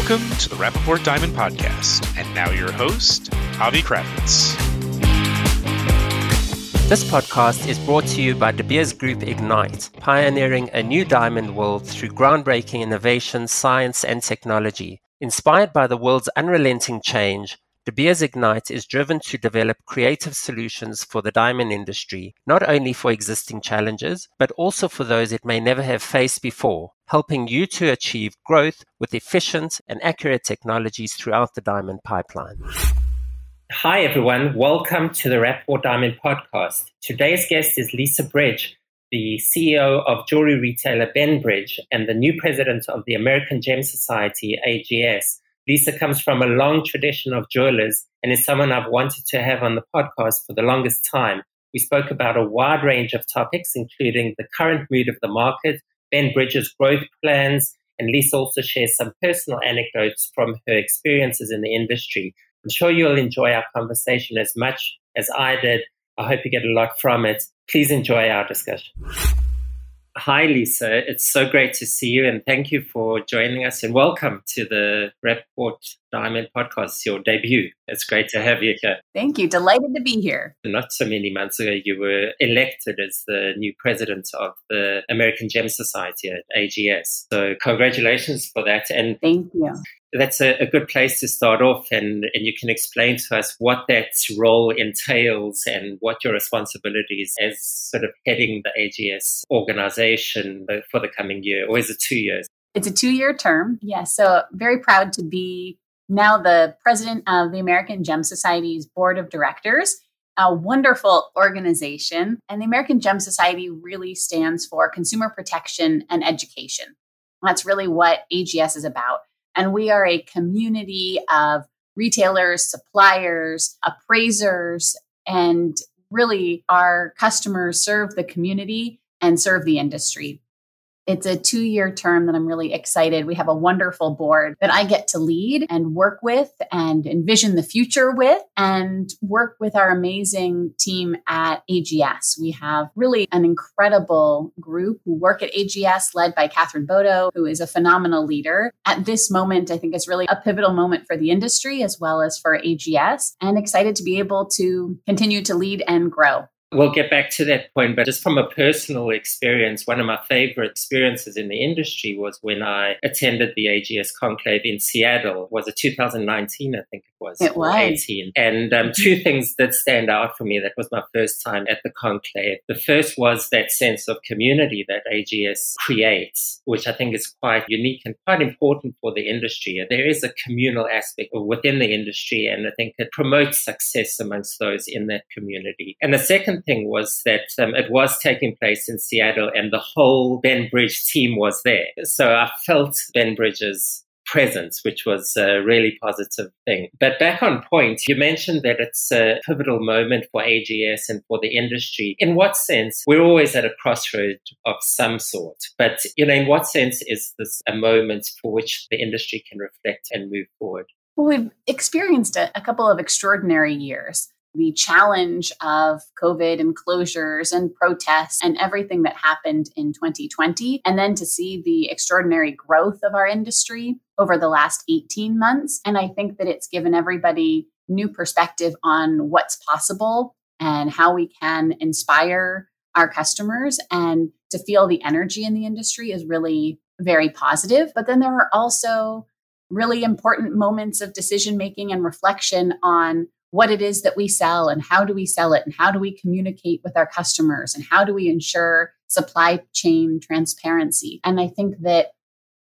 Welcome to the Rapaport Diamond Podcast. And now your host, Avi Krawitz. This podcast is brought to you by De Beers Group Ignite, pioneering a new diamond world through groundbreaking innovation, science, and technology. Inspired by the world's unrelenting change, De Beers Ignite is driven to develop creative solutions for the diamond industry, not only for existing challenges, but also for those it may never have faced before, helping you to achieve growth with efficient and accurate technologies throughout the diamond pipeline. Hi, everyone. Welcome to the Rapaport Diamond Podcast. Today's guest is Lisa Bridge, the CEO of jewelry retailer Ben Bridge and the new president of the American Gem Society, AGS. Lisa comes from a long tradition of jewelers and is someone I've wanted to have on the podcast for the longest time. We spoke about a wide range of topics, including the current mood of the market, Ben Bridge's growth plans, and Lisa also shares some personal anecdotes from her experiences in the industry. I'm sure you'll enjoy our conversation as much as I did. I hope you get a lot from it. Please enjoy our discussion. Hi, Lisa. It's so great to see you, and thank you for joining us. And welcome to the Rapaport Diamond podcast, your debut. It's great to have you here. Thank you. Delighted to be here. Not so many months ago, you were elected as the new president of the American Gem Society at AGS. So, congratulations for that. And thank you that's a, a, good place to start off and, and you can explain to us what that role entails and what your responsibilities as sort of heading the AGS organization for the coming year, or is it two years? It's a two year term, yes. Yeah, so very proud to be now the president of the American Gem Society's board of directors. A wonderful organization. And the American Gem Society really stands for consumer protection and education. That's really what AGS is about. And we are a community of retailers, suppliers, appraisers, and really our customers serve the community and serve the industry. It's a two year term that I'm really excited. We have a wonderful board that I get to lead and work with and envision the future with and work with our amazing team at AGS. We have really an incredible group who work at AGS led by Katherine Bodoh, who is a phenomenal leader. At this moment, I think it's really a pivotal moment for the industry as well as for AGS and excited to be able to continue to lead and grow. We'll get back to that point, but just from a personal experience, one of my favorite experiences in the industry was when I attended the AGS conclave in Seattle. It Was it 2019? I think it was. It was. 18. And um, two things that stand out for me. That was my first time at the conclave. The first was that sense of community that AGS creates, which I think is quite unique and quite important for the industry. There is a communal aspect within the industry, and I think it promotes success amongst those in that community. And the second thing was that um, it was taking place in Seattle and the whole Ben Bridge team was there. So I felt Ben Bridge's presence, which was a really positive thing. But back on point, you mentioned that it's a pivotal moment for AGS and for the industry. In what sense? We're always at a crossroad of some sort. But, you know, in what sense is this a moment for which the industry can reflect and move forward? Well, we've experienced a, a couple of extraordinary years the challenge of COVID and closures and protests and everything that happened in 2020, and then to see the extraordinary growth of our industry over the last 18 months. And I think that it's given everybody new perspective on what's possible and how we can inspire our customers and to feel the energy in the industry is really very positive. But then there are also really important moments of decision making and reflection on what it is that we sell and how do we sell it and how do we communicate with our customers and how do we ensure supply chain transparency. And I think that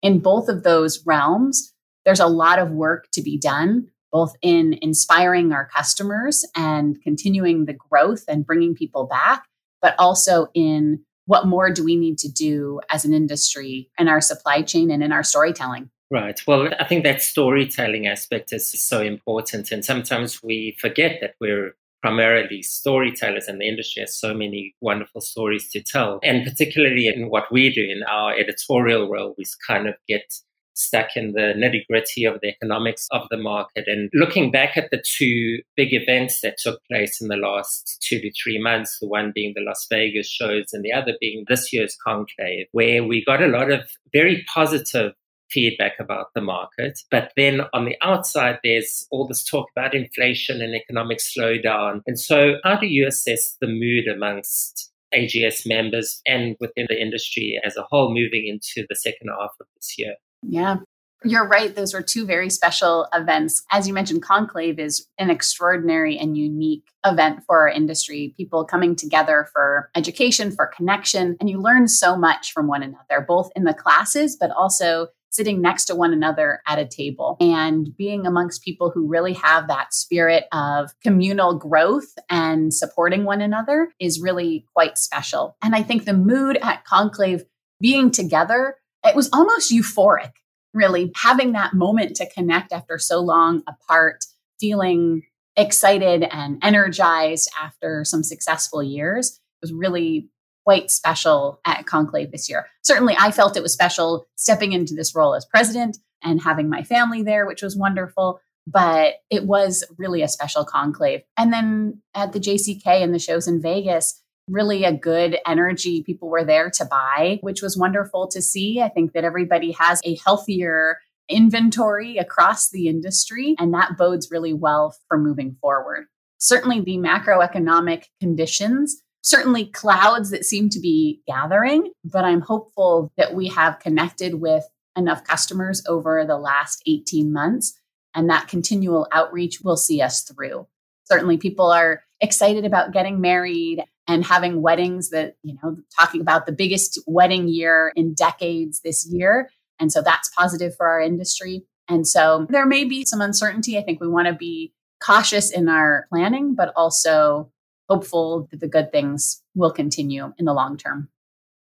in both of those realms, there's a lot of work to be done, both in inspiring our customers and continuing the growth and bringing people back, but also in what more do we need to do as an industry in our supply chain and in our storytelling. Right. Well, I think that storytelling aspect is so important. And sometimes we forget that we're primarily storytellers and the industry has so many wonderful stories to tell. And particularly in what we do in our editorial role, we kind of get stuck in the nitty gritty of the economics of the market. And looking back at the two big events that took place in the last two to three months, the one being the Las Vegas shows and the other being this year's conclave, where we got a lot of very positive feedback about the market. But then on the outside, there's all this talk about inflation and economic slowdown. And so, how do you assess the mood amongst AGS members and within the industry as a whole moving into the second half of this year? Yeah, you're right. Those were two very special events. As you mentioned, Conclave is an extraordinary and unique event for our industry. People coming together for education, for connection, and you learn so much from one another, both in the classes, but also sitting next to one another at a table and being amongst people who really have that spirit of communal growth and supporting one another is really quite special. And I think the mood at Conclave being together, it was almost euphoric really having that moment to connect after so long apart, feeling excited and energized after some successful years was really quite special at Conclave this year. Certainly, I felt it was special stepping into this role as president and having my family there, which was wonderful. But it was really a special conclave. And then at the JCK and the shows in Vegas, really a good energy. People were there to buy, which was wonderful to see. I think that everybody has a healthier inventory across the industry, and that bodes really well for moving forward. Certainly, the macroeconomic conditions, certainly clouds that seem to be gathering, but I'm hopeful that we have connected with enough customers over the last 18 months, and that continual outreach will see us through. Certainly, people are excited about getting married and having weddings that, you know, talking about the biggest wedding year in decades this year. And so that's positive for our industry. And so there may be some uncertainty. I think we want to be cautious in our planning, but also hopeful that the good things will continue in the long term.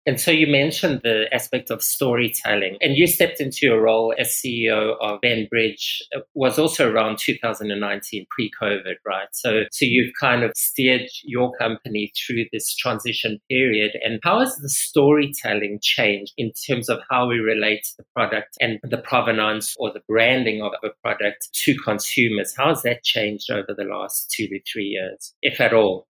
And so you mentioned the aspect of storytelling, and you stepped into your role as CEO of Bridge. Uh, was also around 2019, pre-COVID, right? So, so you've kind of steered your company through this transition period. And how has the storytelling changed in terms of how we relate the product and the provenance or the branding of a product to consumers? How has that changed over the last two to three years, if at all?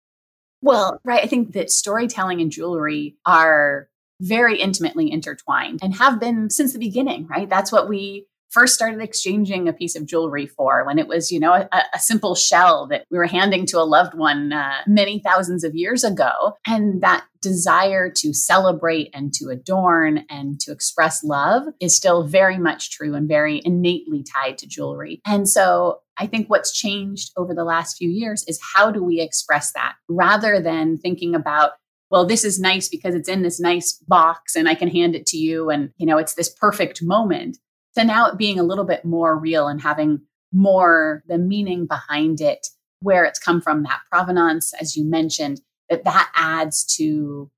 Well, right. I think that storytelling and jewelry are very intimately intertwined and have been since the beginning, right? That's what we first started exchanging a piece of jewelry for when it was, you know, a, a simple shell that we were handing to a loved one uh, many thousands of years ago. And that desire to celebrate and to adorn and to express love is still very much true and very innately tied to jewelry. And so I think what's changed over the last few years is how do we express that rather than thinking about well this is nice because it's in this nice box and I can hand it to you and you know it's this perfect moment to now it being a little bit more real and having more the meaning behind it, where it's come from, that provenance, as you mentioned, that that adds to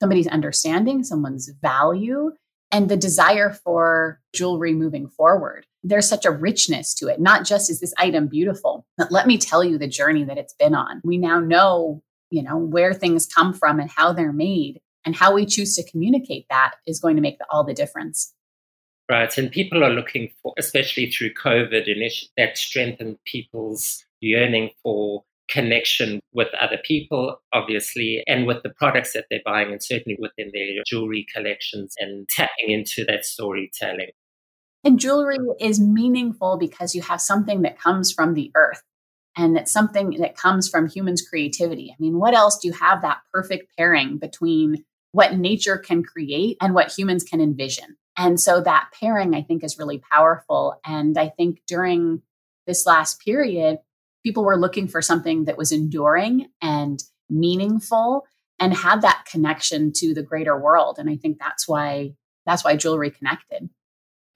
somebody's understanding, someone's value, and the desire for jewelry moving forward. There's such a richness to it. Not just is this item beautiful, but let me tell you the journey that it's been on. We now know, you know, where things come from and how they're made. And how we choose to communicate that is going to make the, all the difference. Right. And people are looking for, especially through COVID, that strengthened people's yearning for connection with other people, obviously, and with the products that they're buying, and certainly within their jewelry collections and tapping into that storytelling. And jewelry is meaningful because you have something that comes from the earth and that's something that comes from humans' creativity. I mean, what else do you have that perfect pairing between what nature can create and what humans can envision? And so that pairing, I think, is really powerful. And I think during this last period, people were looking for something that was enduring and meaningful and had that connection to the greater world. And I think that's why that's why jewelry connected.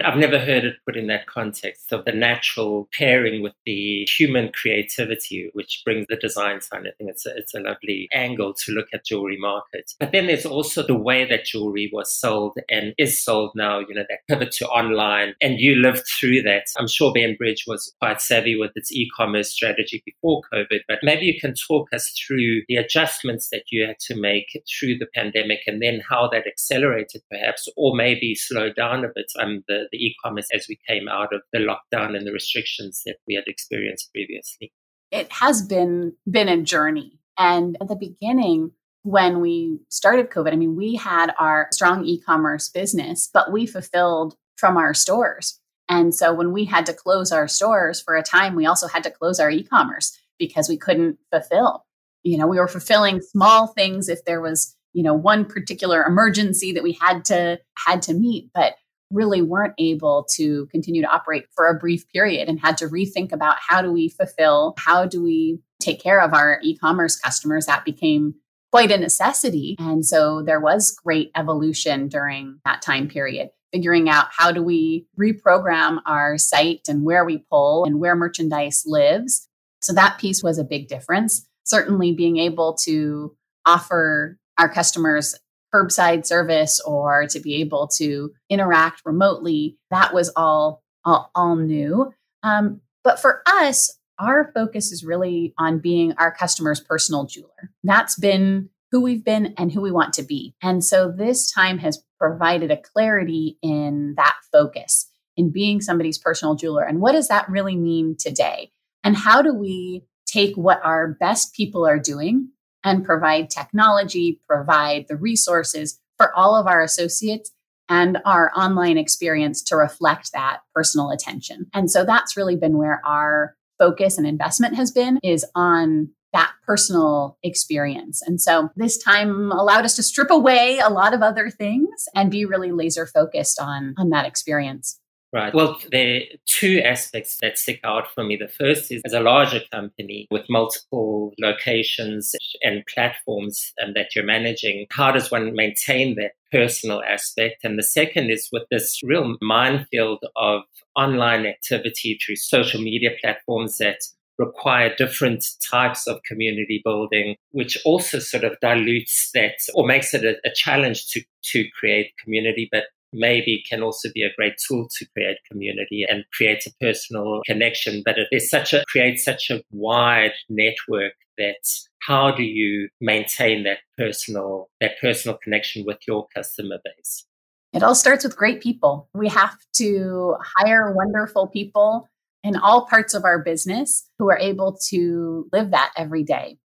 I've never heard it put in that context of the natural pairing with the human creativity, which brings the design side. I think it's a, it's a lovely angle to look at jewelry markets. But then there's also the way that jewelry was sold and is sold now, you know, that pivot to online. And you lived through that. I'm sure Bridge was quite savvy with its e-commerce strategy before COVID, but maybe you can talk us through the adjustments that you had to make through the pandemic and then how that accelerated perhaps, or maybe slowed down a bit. Um, the the, e-commerce as we came out of the lockdown and the restrictions that we had experienced previously? It has been been a journey. And at the beginning, when we started COVID, I mean, we had our strong e commerce business, but we fulfilled from our stores. And so when we had to close our stores for a time, we also had to close our e commerce because we couldn't fulfill. You know, we were fulfilling small things if there was, you know, one particular emergency that we had to had to meet, but really weren't able to continue to operate for a brief period and had to rethink about how do we fulfill, how do we take care of our e-commerce customers. That became quite a necessity. And so there was great evolution during that time period figuring out how do we reprogram our site and where we pull and where merchandise lives. So that piece was a big difference. Certainly being able to offer our customers curbside service or to be able to interact remotely, that was all, all, all new. Um, but for us, our focus is really on being our customer's personal jeweler. That's been who we've been and who we want to be. And so this time has provided a clarity in that focus, in being somebody's personal jeweler. And what does that really mean today? And how do we take what our best people are doing and provide technology, provide the resources for all of our associates and our online experience to reflect that personal attention. And so that's really been where our focus and investment has been is on that personal experience. And so this time allowed us to strip away a lot of other things and be really laser focused on, on that experience. Right. Well, there are two aspects that stick out for me. The first is as a larger company with multiple locations and platforms um, that you're managing, how does one maintain that personal aspect? And the second is with this real minefield of online activity through social media platforms that require different types of community building, which also sort of dilutes that or makes it a, a, challenge to, to create community, but maybe can also be a great tool to create community and create a personal connection. But it is such a create such a wide network that how do you maintain that personal that personal connection with your customer base? It all starts with great people. We have to hire wonderful people in all parts of our business who are able to live that every day.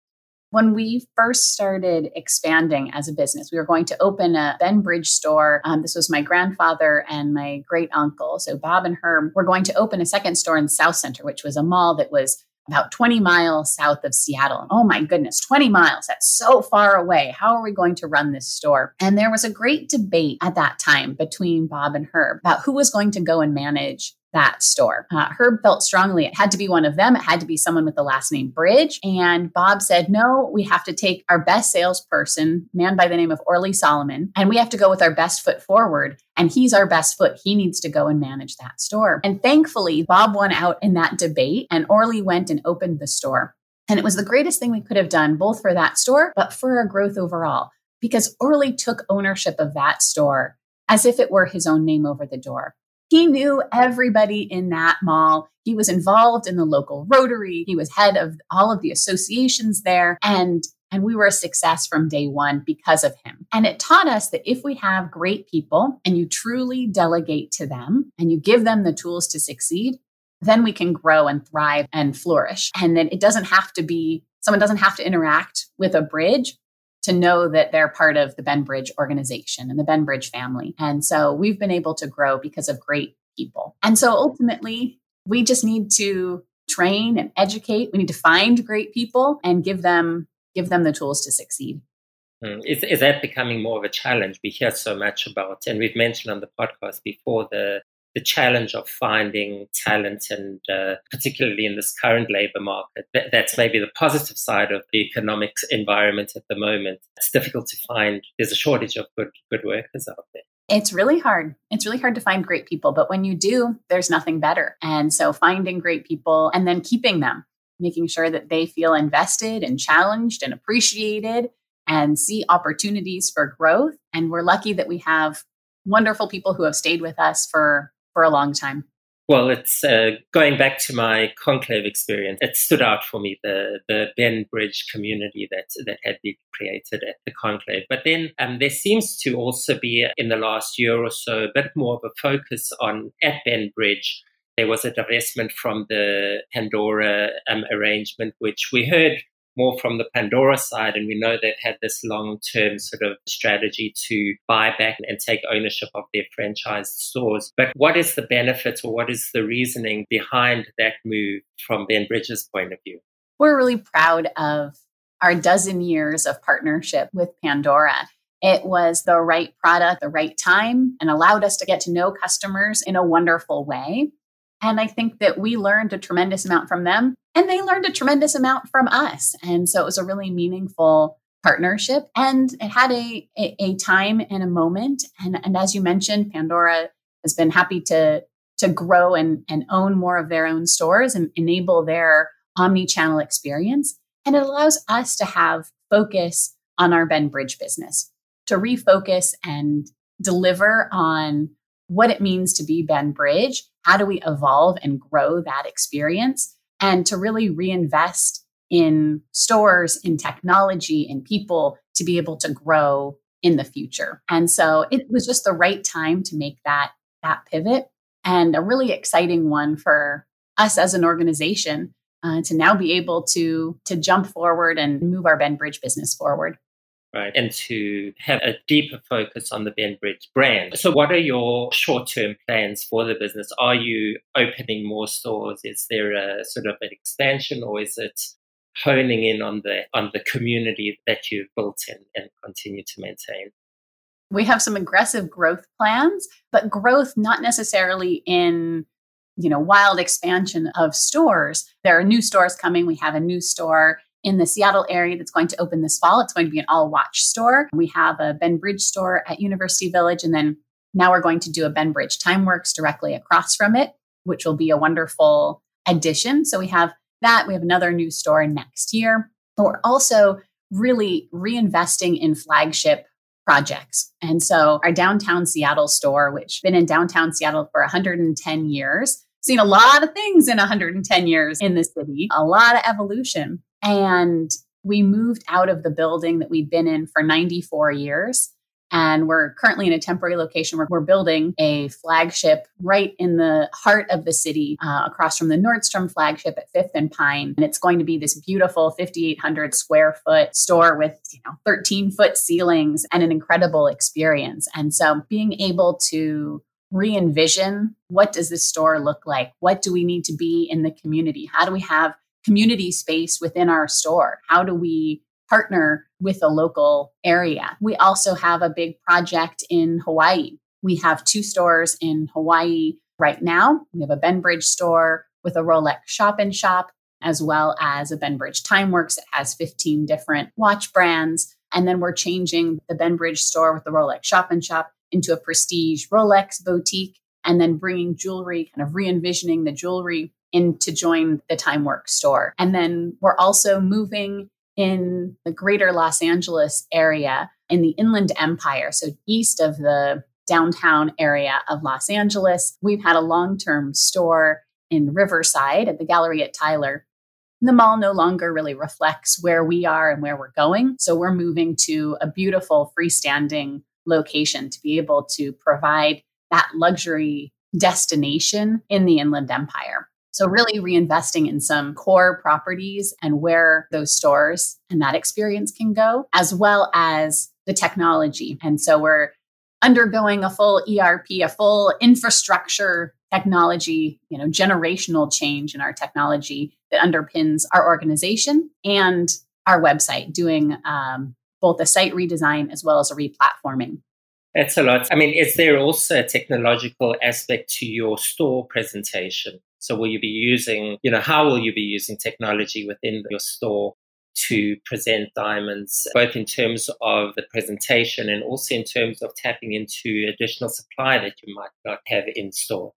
When we first started expanding as a business, we were going to open a Ben Bridge store. Um, this was my grandfather and my great uncle. So Bob and Herb were going to open a second store in Southcenter, which was a mall that was about 20 miles south of Seattle. Oh my goodness, 20 miles. That's so far away. How are we going to run this store? And there was a great debate at that time between Bob and Herb about who was going to go and manage that store. Uh, Herb felt strongly it had to be one of them. It had to be someone with the last name Bridge. And Bob said, no, we have to take our best salesperson, man by the name of Orly Solomon, and we have to go with our best foot forward. And he's our best foot. He needs to go and manage that store. And thankfully, Bob won out in that debate, and Orly went and opened the store. And it was the greatest thing we could have done, both for that store, but for our growth overall, because Orly took ownership of that store as if it were his own name over the door. He knew everybody in that mall. He was involved in the local Rotary. He was head of all of the associations there. And and we were a success from day one because of him. And it taught us that if we have great people and you truly delegate to them and you give them the tools to succeed, then we can grow and thrive and flourish. And then it doesn't have to be, someone doesn't have to interact with a bridge to know that they're part of the Ben Bridge organization and the Ben Bridge family. And so we've been able to grow because of great people. And so ultimately, we just need to train and educate. We need to find great people and give them give them the tools to succeed. Hmm. Is, is that becoming more of a challenge? We hear so much about, and we've mentioned on the podcast before the the challenge of finding talent and uh, particularly in this current labor market that, that's maybe the positive side of the economic environment at the moment it's difficult to find there's a shortage of good good workers out there it's really hard. It's really hard to find great people, but when you do, there's nothing better. And so finding great people and then keeping them, making sure that they feel invested and challenged and appreciated and see opportunities for growth. And we're lucky that we have wonderful people who have stayed with us for for a long time? Well, it's uh, going back to my conclave experience. It stood out for me the the Ben Bridge community that that had been created at the conclave. But then um, there seems to also be in the last year or so a bit more of a focus on at Ben Bridge. There was a divestment from the Pandora um, arrangement, which we heard more from the Pandora side, and we know they've had this long term sort of strategy to buy back and take ownership of their franchise stores. But what is the benefit or what is the reasoning behind that move from Ben Bridge's point of view? We're really proud of our dozen years of partnership with Pandora. It was the right product, the right time, and allowed us to get to know customers in a wonderful way. And I think that we learned a tremendous amount from them and they learned a tremendous amount from us. And so it was a really meaningful partnership and it had a, a, a time and a moment. And, and as you mentioned, Pandora has been happy to, to grow and, and own more of their own stores and enable their omni-channel experience. And it allows us to have focus on our Ben Bridge business, to refocus and deliver on what it means to be Ben Bridge. How do we evolve and grow that experience? And to really reinvest in stores, in technology, in people to be able to grow in the future. And so it was just the right time to make that that pivot and a really exciting one for us as an organization uh, to now be able to to jump forward and move our Ben Bridge business forward right? And to have a deeper focus on the Ben Bridge brand. So, what are your short term plans for the business? Are you opening more stores? Is there a sort of an expansion, or is it honing in on the on the community that you've built in and continue to maintain? We have some aggressive growth plans, but growth not necessarily in you know wild expansion of stores. There are new stores coming. We have a new store in the Seattle area that's going to open this fall. It's going to be an all watch store. We have a Ben Bridge store at University Village. And then now we're going to do a Ben Bridge Timeworks directly across from it, which will be a wonderful addition. So we have that. We have another new store next year. But we're also really reinvesting in flagship projects. And so our downtown Seattle store, which been in downtown Seattle for 110 years, seen a lot of things in 110 years in the city, a lot of evolution. And we moved out of the building that we'd been in for 94 years. And we're currently in a temporary location where we're building a flagship right in the heart of the city, uh, across from the Nordstrom flagship at Fifth and Pine. And it's going to be this beautiful 5,800 square foot store with, you know, 13 foot ceilings and an incredible experience. And so being able to re envision what does this store look like? What do we need to be in the community? How do we have community space within our store? How do we partner with a local area? We also have a big project in Hawaii. We have two stores in Hawaii right now. We have a Ben Bridge store with a Rolex shop and shop, as well as a Ben Bridge Timeworks that has 15 different watch brands. And then we're changing the Ben Bridge store with the Rolex shop and shop into a prestige Rolex boutique and then bringing jewelry, kind of re envisioning the jewelry in to join the Timework store. And then we're also moving in the greater Los Angeles area in the Inland Empire, so east of the downtown area of Los Angeles. We've had a long term store in Riverside at the Galleria at Tyler. The mall no longer really reflects where we are and where we're going. So we're moving to a beautiful freestanding location to be able to provide that luxury destination in the Inland Empire. So, really reinvesting in some core properties and where those stores and that experience can go, as well as the technology. And so, we're undergoing a full ERP, a full infrastructure technology, you know, generational change in our technology that underpins our organization and our website, doing um, both a site redesign as well as a replatforming. That's a lot. I mean, is there also a technological aspect to your store presentation? So will you be using, you know, how will you be using technology within your store to present diamonds, both in terms of the presentation and also in terms of tapping into additional supply that you might not have in store?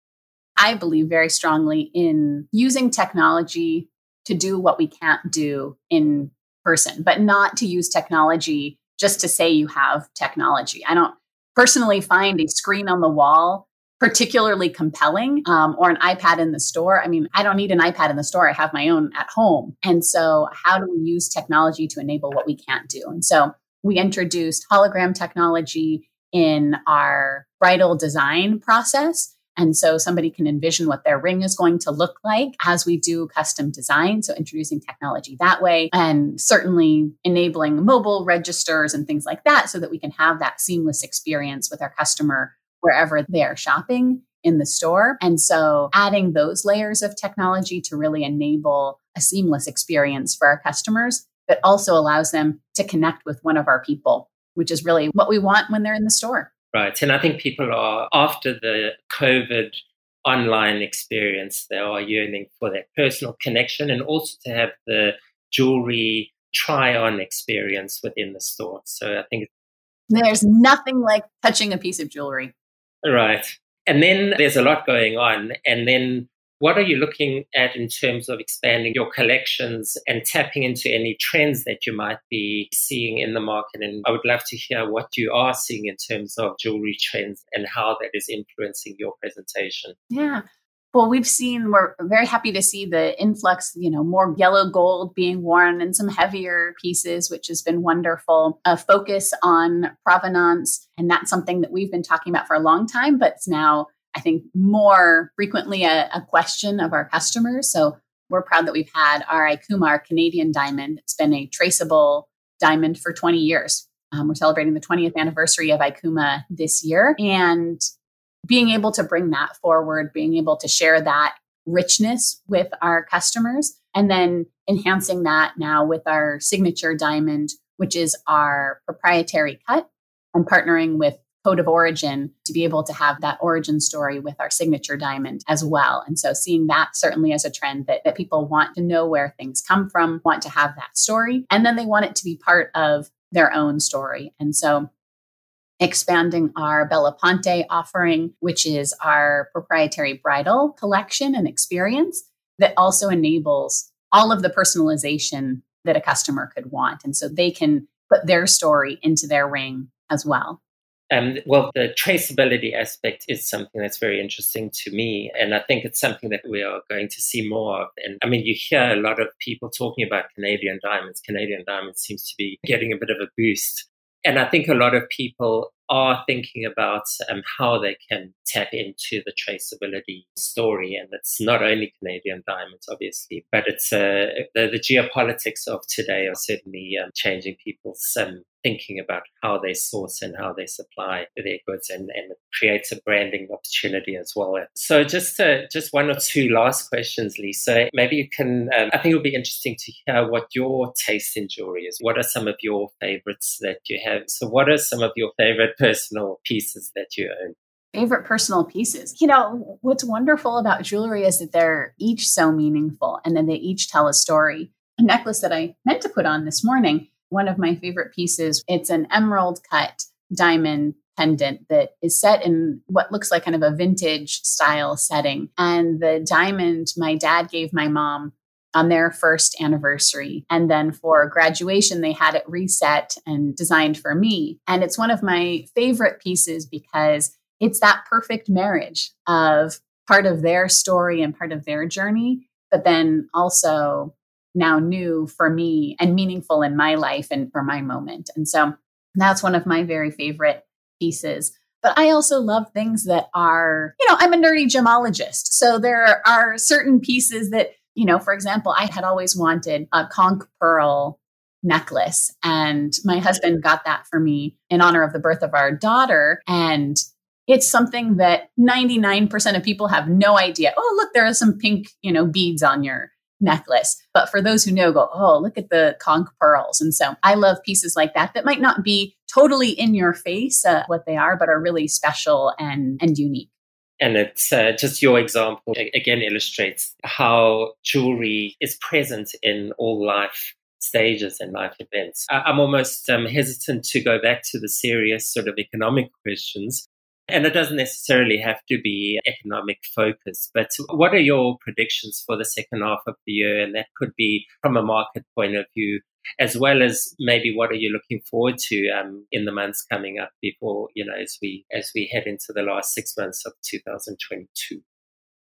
I believe very strongly in using technology to do what we can't do in person, but not to use technology just to say you have technology. I don't personally find a screen on the wall particularly compelling um, or an iPad in the store. I mean, I don't need an iPad in the store. I have my own at home. And so, how do we use technology to enable what we can't do? And so, we introduced hologram technology in our bridal design process. And so somebody can envision what their ring is going to look like as we do custom design. So introducing technology that way and certainly enabling mobile registers and things like that so that we can have that seamless experience with our customer wherever they are shopping in the store. And so adding those layers of technology to really enable a seamless experience for our customers that also allows them to connect with one of our people, which is really what we want when they're in the store. Right. And I think people are, after the COVID online experience, they are yearning for that personal connection and also to have the jewelry try on experience within the store. So I think there's nothing like touching a piece of jewelry. Right. And then there's a lot going on. And then what are you looking at in terms of expanding your collections and tapping into any trends that you might be seeing in the market? And I would love to hear what you are seeing in terms of jewelry trends and how that is influencing your presentation. Yeah. Well, we've seen, we're very happy to see the influx, you know, more yellow gold being worn and some heavier pieces, which has been wonderful. A focus on provenance. And that's something that we've been talking about for a long time, but it's now, I think, more frequently a, a question of our customers. So we're proud that we've had our Ikuma Canadian diamond. It's been a traceable diamond for 20 years. Um, we're celebrating the 20th anniversary of Ikuma this year. And being able to bring that forward, being able to share that richness with our customers, and then enhancing that now with our signature diamond, which is our proprietary cut, and partnering with Code of Origin to be able to have that origin story with our signature diamond as well. And so seeing that certainly as a trend that, that people want to know where things come from, want to have that story, and then they want it to be part of their own story. And so expanding our Bella Ponte offering, which is our proprietary bridal collection and experience that also enables all of the personalization that a customer could want. And so they can put their story into their ring as well. Um, well, the traceability aspect is something that's very interesting to me. And I think it's something that we are going to see more of. And I mean, you hear a lot of people talking about Canadian diamonds. Canadian diamonds seems to be getting a bit of a boost and I think a lot of people are thinking about um, how they can tap into the traceability story. And it's not only Canadian diamonds, obviously, but it's uh, the, the, geopolitics of today are certainly um, changing people's um, thinking about how they source and how they supply their goods and, and it creates a branding opportunity as well. So just uh, just one or two last questions, Lisa. Maybe you can, um, I think it would be interesting to hear what your taste in jewelry is. What are some of your favorites that you have? So what are some of your favorite personal pieces that you own? favorite personal pieces. You know, what's wonderful about jewelry is that they're each so meaningful and then they each tell a story. A necklace that I meant to put on this morning one of my favorite pieces. It's an emerald cut diamond pendant that is set in what looks like kind of a vintage style setting. And the diamond my dad gave my mom on their first anniversary. And then for graduation, they had it reset and designed for me. And it's one of my favorite pieces because it's that perfect marriage of part of their story and part of their journey, but then also now new for me and meaningful in my life and for my moment. And so that's one of my very favorite pieces. But I also love things that are, you know, I'm a nerdy gemologist. So there are certain pieces that, you know, for example, I had always wanted a conch pearl necklace. And my husband got that for me in honor of the birth of our daughter. And it's something that 99% of people have no idea. Oh, look, there are some pink, you know, beads on your necklace. But for those who know, go, oh, look at the conch pearls. And so I love pieces like that that might not be totally in your face uh, what they are, but are really special and, and unique. And it's uh, just your example again illustrates how jewelry is present in all life stages and life events. I'm almost um, hesitant to go back to the serious sort of economic questions and it doesn't necessarily have to be economic focus, but what are your predictions for the second half of the year? And that could be from a market point of view, as well as maybe what are you looking forward to um, in the months coming up before, you know, as we as we head into the last six months of 2022.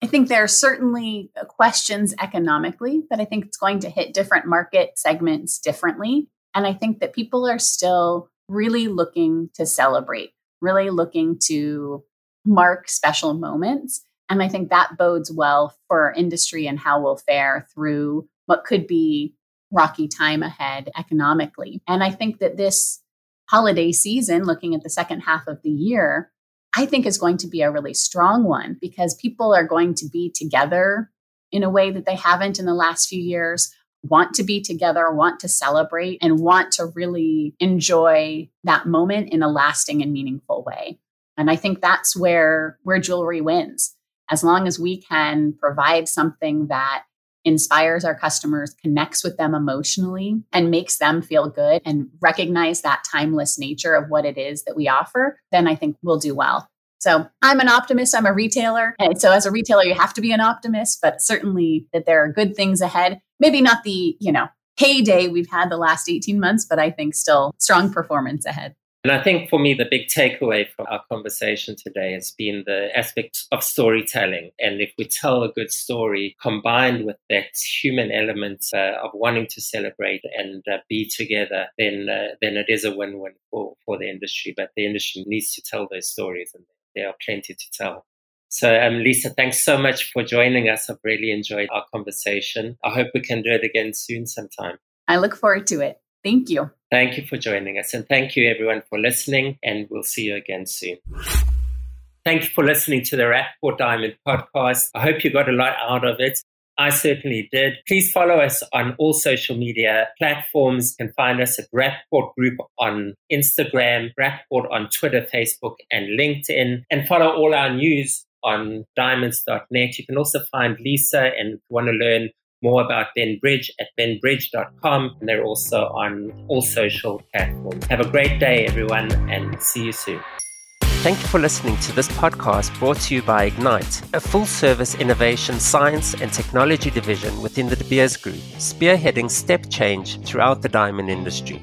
I think there are certainly questions economically that I think it's going to hit different market segments differently. And I think that people are still really looking to celebrate really looking to mark special moments. And I think that bodes well for industry and how we'll fare through what could be rocky time ahead economically. And I think that this holiday season, looking at the second half of the year, I think is going to be a really strong one because people are going to be together in a way that they haven't in the last few years, want to be together, want to celebrate, and want to really enjoy that moment in a lasting and meaningful way. And I think that's where where jewelry wins. As long as we can provide something that inspires our customers, connects with them emotionally, and makes them feel good and recognize that timeless nature of what it is that we offer, then I think we'll do well. So I'm an optimist. I'm a retailer. And so as a retailer, you have to be an optimist, but certainly that there are good things ahead. Maybe not the, you know, heyday we've had the last 18 months, but I think still strong performance ahead. And I think for me, the big takeaway from our conversation today has been the aspect of storytelling. And if we tell a good story combined with that human element uh, of wanting to celebrate and uh, be together, then uh, then it is a win-win for, for the industry. But the industry needs to tell those stories, and there are plenty to tell. So, um, Lisa, thanks so much for joining us. I've really enjoyed our conversation. I hope we can do it again soon sometime. I look forward to it. Thank you. Thank you for joining us. And thank you, everyone, for listening. And we'll see you again soon. Thank you for listening to the Rapaport Diamond podcast. I hope you got a lot out of it. I certainly did. Please follow us on all social media platforms. You can find us at Rapaport Group on Instagram, Rapaport on Twitter, Facebook, and LinkedIn. And follow all our news on diamonds.net. You can also find Lisa and want to learn more about Ben Bridge at benbridge.com. And they're also on all social platforms. Have a great day, everyone, and see you soon. Thank you for listening to this podcast brought to you by Ignite, a full service innovation, science, and technology division within the De Beers Group, spearheading step change throughout the diamond industry.